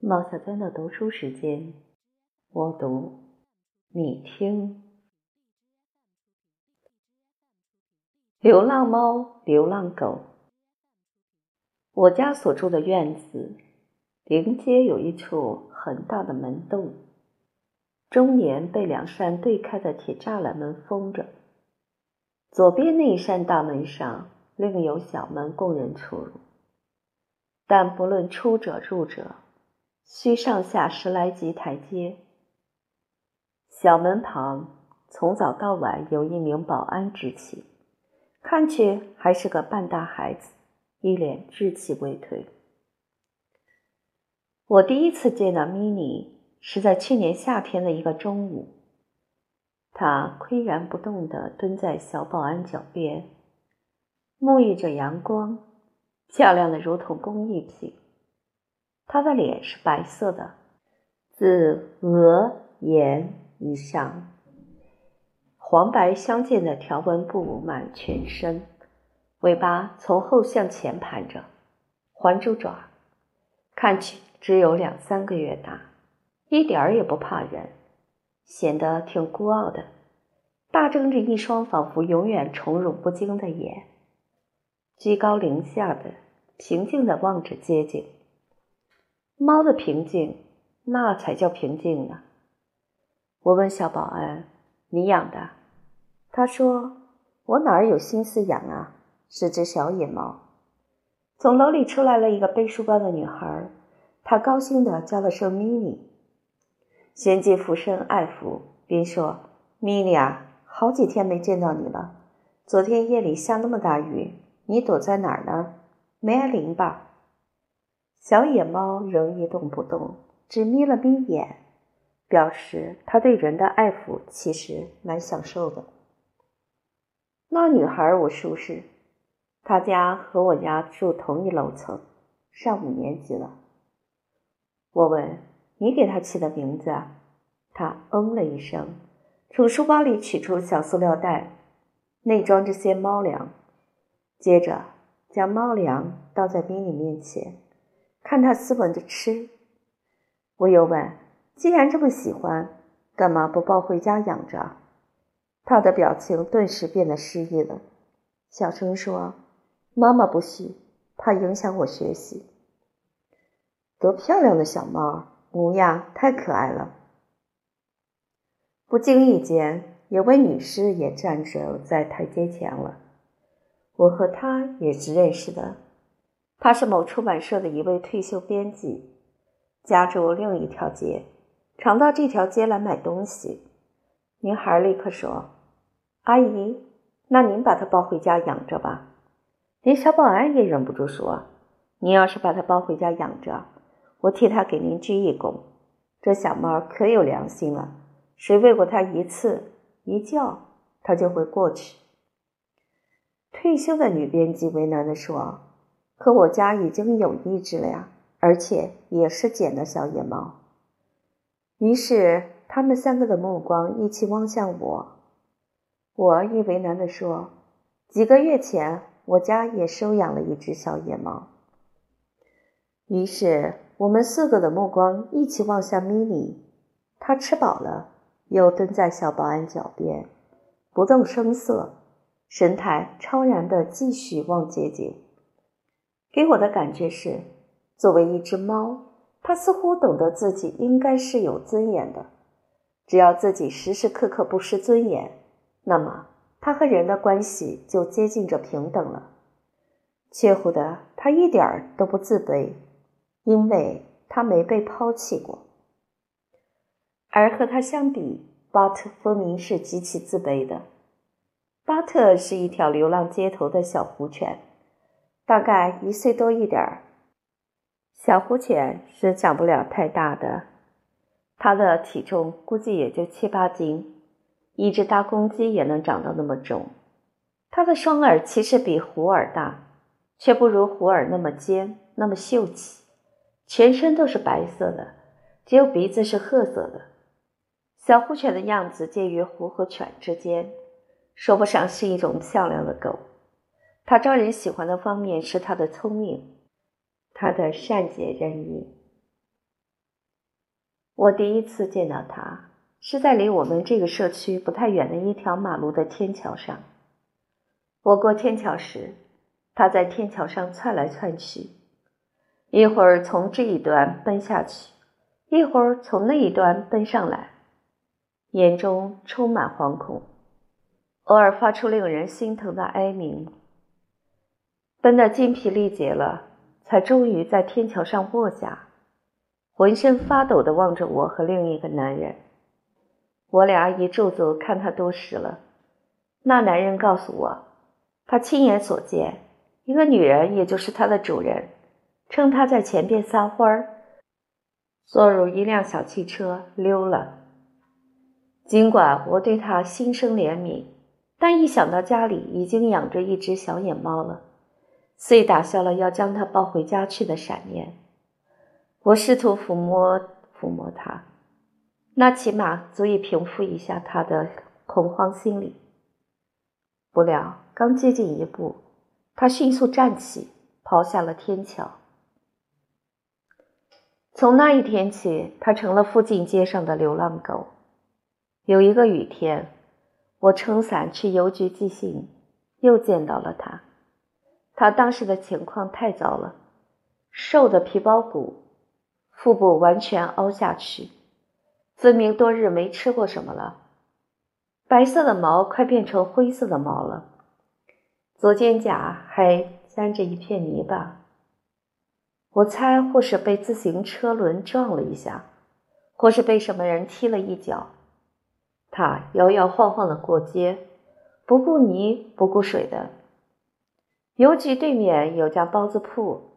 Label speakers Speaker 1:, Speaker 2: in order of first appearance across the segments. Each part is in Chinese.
Speaker 1: 毛小娟的读书时间，我读，你听。流浪猫，流浪狗。我家所住的院子临街有一处很大的门洞，中年被两扇对开的铁栅栏门封着。左边那一扇大门上另有小门供人出入，但不论出者入者。需上下十来级台阶。小门旁从早到晚有一名保安执勤，看去还是个半大孩子，一脸稚气未退。我第一次见到咪妮是在去年夏天的一个中午，他岿然不动地蹲在小保安脚边，沐浴着阳光，漂亮的如同工艺品。他的脸是白色的，自额眼以上，黄白相间的条纹布满全身，尾巴从后向前盘着，环住爪，看去只有两三个月大，一点儿也不怕人，显得挺孤傲的，大睁着一双仿佛永远宠辱不惊的眼，居高临下的平静地望着街景。猫的平静，那才叫平静呢。我问小保安：“你养的？”他说：“我哪儿有心思养啊？是只小野猫。”从楼里出来了一个背书包的女孩，她高兴地叫了声“咪咪”。旋即俯身爱抚，边说：“咪咪啊，好几天没见到你了。昨天夜里下那么大雨，你躲在哪儿呢？没挨淋吧？”小野猫仍一动不动，只眯了眯眼，表示它对人的爱抚其实蛮享受的。那女孩我熟识，她家和我家住同一楼层，上五年级了。我问你给她起的名字，她嗯了一声，从书包里取出小塑料袋，内装着些猫粮，接着将猫粮倒在宾尼面前。看他斯文的吃，我又问：“既然这么喜欢，干嘛不抱回家养着？”他的表情顿时变得失意了，小声说：“妈妈不许，怕影响我学习。”多漂亮的小猫，模样太可爱了。不经意间，有位女士也站着在台阶前了。我和她也是认识的。他是某出版社的一位退休编辑，家住另一条街，常到这条街来买东西。女孩立刻说：“阿姨，那您把它抱回家养着吧。”连小保安也忍不住说：“您要是把它抱回家养着，我替他给您鞠一躬。这小猫可有良心了，谁喂过它一次，一叫它就会过去。”退休的女编辑为难地说。可我家已经有一只了呀，而且也是捡的小野猫。于是他们三个的目光一起望向我。我亦为难地说：“几个月前，我家也收养了一只小野猫。”于是我们四个的目光一起望向咪咪。它吃饱了，又蹲在小保安脚边，不动声色，神态超然地继续望街景。给我的感觉是，作为一只猫，它似乎懂得自己应该是有尊严的。只要自己时时刻刻不失尊严，那么它和人的关系就接近着平等了。却乎的，它一点儿都不自卑，因为它没被抛弃过。而和它相比，巴特分明是极其自卑的。巴特是一条流浪街头的小狐犬。大概一岁多一点儿，小虎犬是长不了太大的，它的体重估计也就七八斤，一只大公鸡也能长到那么重。它的双耳其实比虎耳大，却不如虎耳那么尖，那么秀气。全身都是白色的，只有鼻子是褐色的。小虎犬的样子介于虎和犬之间，说不上是一种漂亮的狗。他招人喜欢的方面是他的聪明，他的善解人意。我第一次见到他，是在离我们这个社区不太远的一条马路的天桥上。我过天桥时，他在天桥上窜来窜去，一会儿从这一端奔下去，一会儿从那一端奔上来，眼中充满惶恐，偶尔发出令人心疼的哀鸣。奔得筋疲力竭了，才终于在天桥上卧下。浑身发抖的望着我和另一个男人，我俩已驻足看他多时了。那男人告诉我，他亲眼所见，一个女人，也就是他的主人，趁他在前边撒欢儿，坐入一辆小汽车溜了。尽管我对他心生怜悯，但一想到家里已经养着一只小野猫了，遂打消了要将它抱回家去的闪念。我试图抚摸抚摸他，那起码足以平复一下他的恐慌心理。不料刚接近一步，他迅速站起，跑下了天桥。从那一天起，他成了附近街上的流浪狗。有一个雨天，我撑伞去邮局寄信，又见到了他。他当时的情况太糟了，瘦的皮包骨。腹部完全凹下去，分明多日没吃过什么了。白色的毛快变成灰色的毛了，左肩胛还沾着一片泥巴。我猜，或是被自行车轮撞了一下，或是被什么人踢了一脚。他摇摇晃晃的过街，不顾泥不顾水的。邮局对面有家包子铺。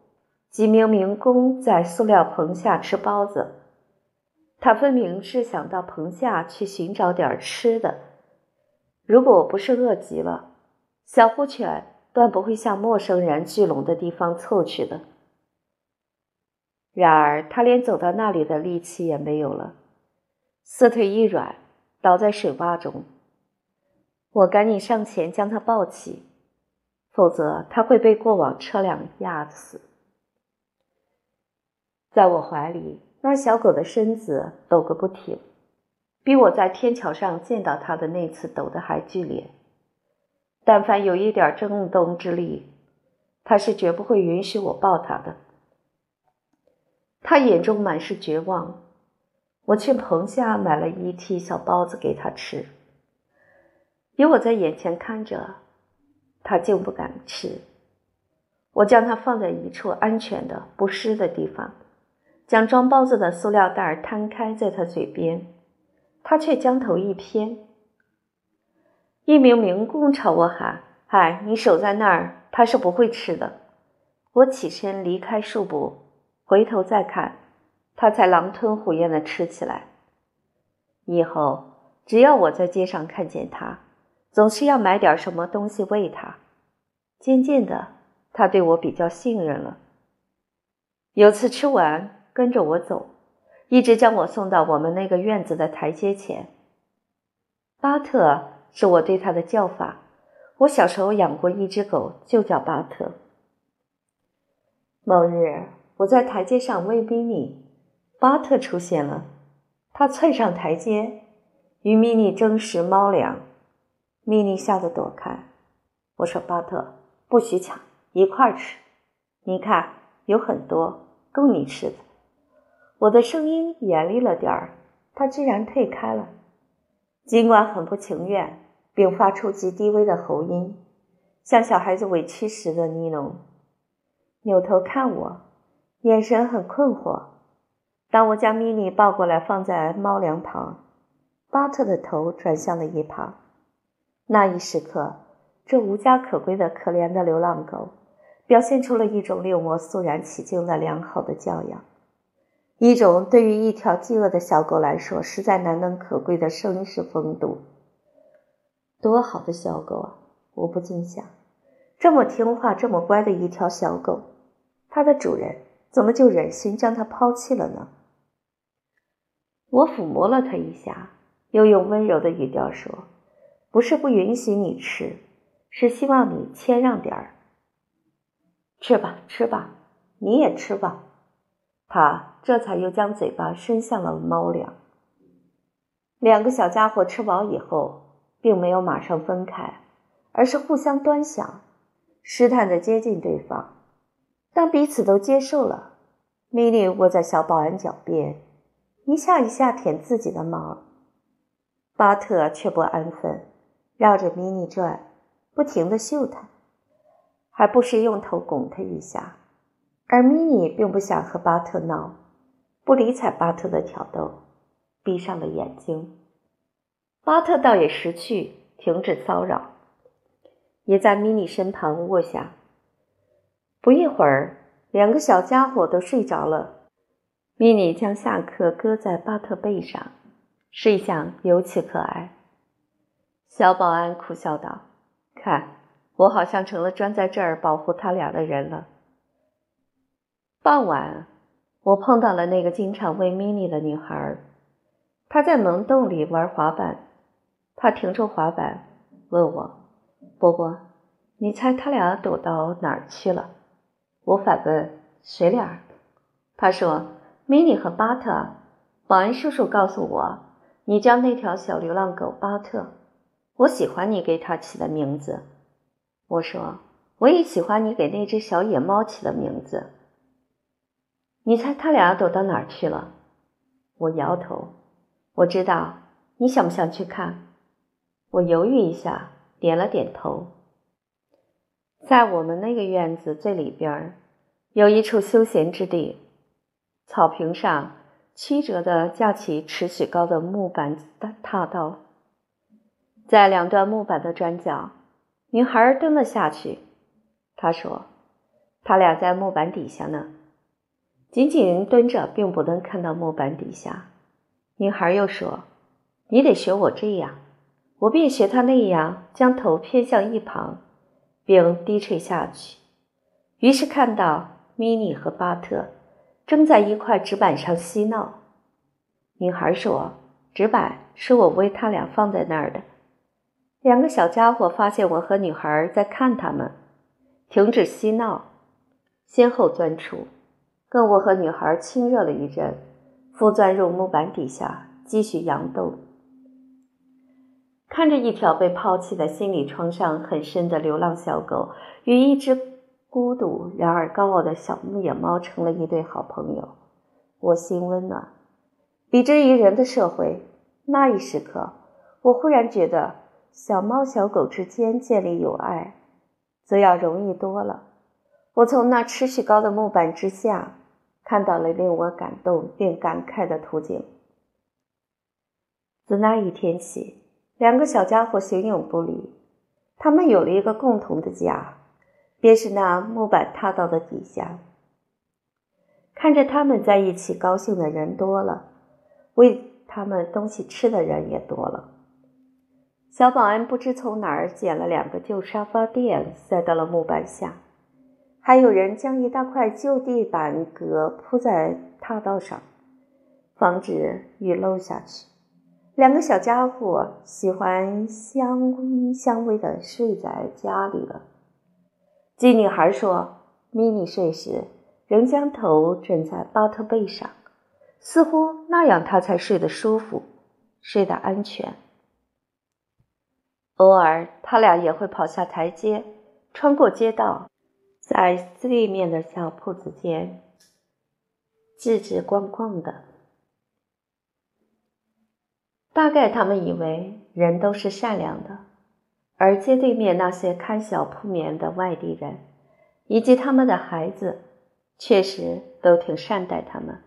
Speaker 1: 几名民工在塑料棚下吃包子，他分明是想到棚下去寻找点吃的。如果不是饿极了，小呼犬断不会向陌生人聚拢的地方凑去的。然而，他连走到那里的力气也没有了，四腿一软，倒在水洼中。我赶紧上前将他抱起，否则他会被过往车辆压死。在我怀里，那小狗的身子抖个不停，比我在天桥上见到它的那次抖得还剧烈。但凡有一点震动之力，它是绝不会允许我抱它的。它眼中满是绝望。我去棚下买了一屉小包子给它吃，有我在眼前看着，他竟不敢吃。我将它放在一处安全的、不湿的地方。将装包子的塑料袋摊开在他嘴边，他却将头一偏。一名民工朝我喊：“嗨，你守在那儿，他是不会吃的。”我起身离开数步，回头再看，他才狼吞虎咽的吃起来。以后只要我在街上看见他，总是要买点什么东西喂它。渐渐的，它对我比较信任了。有次吃完。跟着我走，一直将我送到我们那个院子的台阶前。巴特是我对他的叫法。我小时候养过一只狗，就叫巴特。某日，我在台阶上喂咪咪，巴特出现了。他窜上台阶，与咪咪争食猫粮。米妮吓得躲开。我说：“巴特，不许抢，一块儿吃。你看，有很多，够你吃的。”我的声音严厉了点儿，他居然退开了，尽管很不情愿，并发出极低微的喉音，像小孩子委屈时的呢喃。扭头看我，眼神很困惑。当我将米妮抱过来放在猫粮旁，巴特的头转向了一旁。那一时刻，这无家可归的可怜的流浪狗，表现出了一种令我肃然起敬的良好的教养。一种对于一条饥饿的小狗来说实在难能可贵的绅士风度。多好的小狗啊！我不禁想，这么听话、这么乖的一条小狗，它的主人怎么就忍心将它抛弃了呢？我抚摸了它一下，又用温柔的语调说：“不是不允许你吃，是希望你谦让点儿。吃吧，吃吧，你也吃吧。”他。这才又将嘴巴伸向了猫粮。两个小家伙吃饱以后，并没有马上分开，而是互相端详，试探着接近对方。当彼此都接受了，米莉窝在小保安脚边，一下一下舔自己的毛。巴特却不安分，绕着米妮转，不停地嗅它，还不时用头拱它一下。而米妮并不想和巴特闹，不理睬巴特的挑逗，闭上了眼睛。巴特倒也识趣，停止骚扰，也在米妮身旁卧下。不一会儿，两个小家伙都睡着了。米妮将下课搁在巴特背上，睡相尤其可爱。小保安苦笑道：“看，我好像成了专在这儿保护他俩的人了。”傍晚，我碰到了那个经常喂米妮的女孩。她在门洞里玩滑板。她停住滑板，问我：“波波，你猜他俩躲到哪儿去了？”我反问：“谁俩？”他说：“米妮和巴特。”保安叔叔告诉我：“你叫那条小流浪狗巴特，我喜欢你给它起的名字。”我说：“我也喜欢你给那只小野猫起的名字。”你猜他俩躲到哪儿去了？我摇头。我知道，你想不想去看？我犹豫一下，点了点头。在我们那个院子最里边，有一处休闲之地，草坪上曲折的架起尺许高的木板踏道，在两段木板的转角，女孩蹲了下去。她说：“他俩在木板底下呢，仅仅蹲着并不能看到木板底下。”女孩又说：“你得学我这样。”我便学她那样，将头偏向一旁。并低垂下去，于是看到米妮和巴特正在一块纸板上嬉闹。女孩说：“纸板是我为他俩放在那儿的。”两个小家伙发现我和女孩在看他们，停止嬉闹，先后钻出，跟我和女孩亲热了一阵，复钻入木板底下继续扬斗。看着一条被抛弃在心理创伤很深的流浪小狗与一只孤独然而高傲的小野猫成了一对好朋友，我心温暖。比之于人的社会，那一时刻，我忽然觉得小猫小狗之间建立友爱，则要容易多了。我从那持续高的木板之下看到了令我感动并感慨的图景。自那一天起。两个小家伙形影不离，他们有了一个共同的家，便是那木板踏道的底下。看着他们在一起高兴的人多了，喂他们东西吃的人也多了。小保安不知从哪儿捡了两个旧沙发垫，塞到了木板下，还有人将一大块旧地板革铺在踏道上，防止雨漏下去。两个小家伙喜欢相依相偎的睡在家里了。鸡女孩说：“米妮睡时仍将头枕在巴特背上，似乎那样她才睡得舒服，睡得安全。偶尔，他俩也会跑下台阶，穿过街道，在对面的小铺子间吱吱逛逛的。”大概他们以为人都是善良的，而街对面那些开小铺面的外地人，以及他们的孩子，确实都挺善待他们。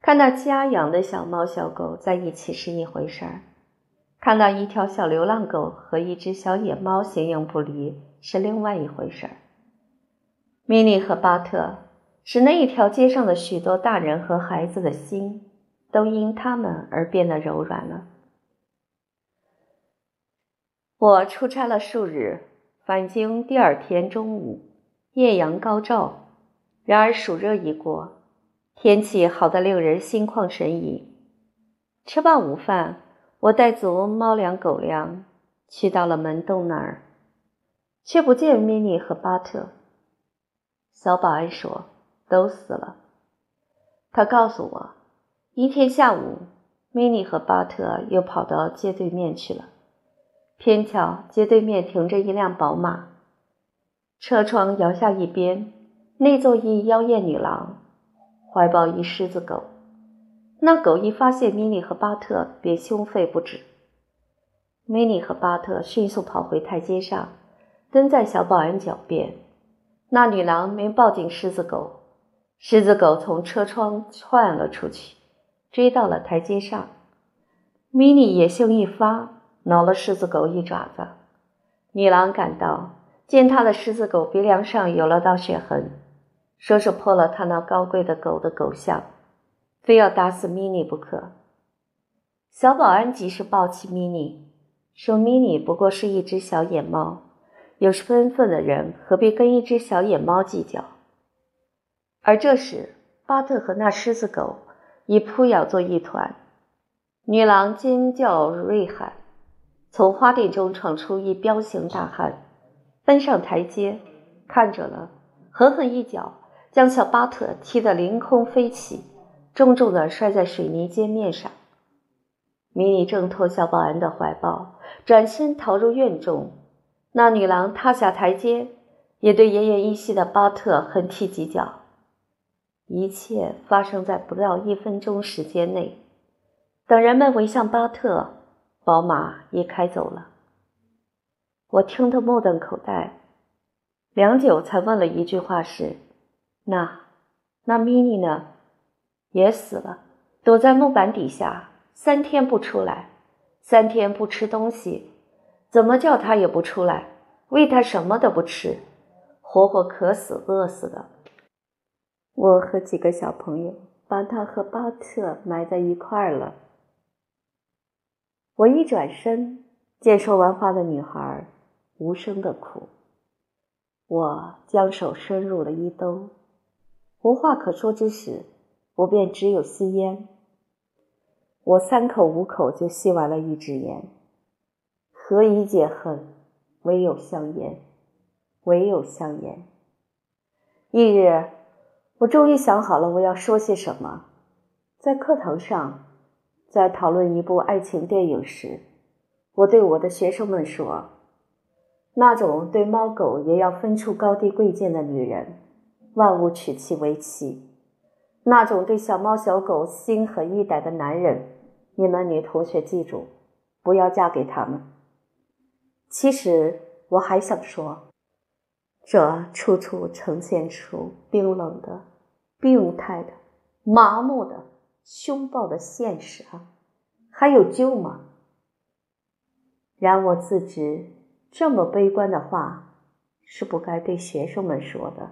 Speaker 1: 看到家养的小猫小狗在一起是一回事儿，看到一条小流浪狗和一只小野猫形影不离是另外一回事儿。米莉和巴特使那一条街上的许多大人和孩子的心。都因他们而变得柔软了。我出差了数日，返京第二天中午，艳阳高照。然而暑热已过，天气好得令人心旷神怡。吃罢午饭，我带足猫粮狗粮，去到了门洞那儿，却不见米妮和巴特。小保安说：“都死了。”他告诉我，一天下午，米妮和巴特又跑到街对面去了。偏巧街对面停着一辆宝马，车窗摇下一边，内坐一妖艳女郎，怀抱一狮子狗。那狗一发现米妮和巴特，便凶吠不止。米妮和巴特迅速跑回台阶上，蹲在小保安脚边。那女郎没抱紧狮子狗，狮子狗从车窗窜了出去，追到了台阶上。米妮野性一发，挠了狮子狗一爪子。女郎赶到，见他的狮子狗鼻梁上有了道血痕，说是破了他那高贵的狗的狗相，非要打死米妮不可。小保安及时抱起米妮。说：“米妮不过是一只小野猫，有身份的人何必跟一只小野猫计较？”而这时，巴特和那狮子狗已扑咬作一团。女郎尖叫锐喊，从花店中闯出一彪形大汉，奔上台阶，看着了，狠狠一脚将小巴特踢得凌空飞起，重重地摔在水泥街面上。米妮挣脱小保安的怀抱，转身逃入院中。那女郎踏下台阶，也对奄奄一息的巴特狠踢几脚。一切发生在不到一分钟时间内。等人们围向巴特，宝马也开走了。我听得目瞪口呆，良久才问了一句话：“是那那米妮呢？也死了，躲在木板底下。”三天不出来，三天不吃东西，怎么叫他也不出来，喂他什么都不吃，活活渴死、饿死的。我和几个小朋友把他和巴特埋在一块儿了。我一转身，见说完话的女孩无声的哭。我将手伸入了衣兜，无话可说之时，我便只有吸烟。我三口五口就吸完了一支烟。何以解恨？唯有香烟，唯有香烟。翌日，我终于想好了我要说些什么。在课堂上，在讨论一部爱情电影时，我对我的学生们说：“那种对猫狗也要分出高低贵贱的女人，万物娶其为妻。”那种对小猫小狗心狠意歹的男人，你们女同学记住，不要嫁给他们。其实我还想说，这处处呈现出冰冷的、病态的、麻木的、凶暴的现实啊，还有救吗？然我自知，这么悲观的话是不该对学生们说的。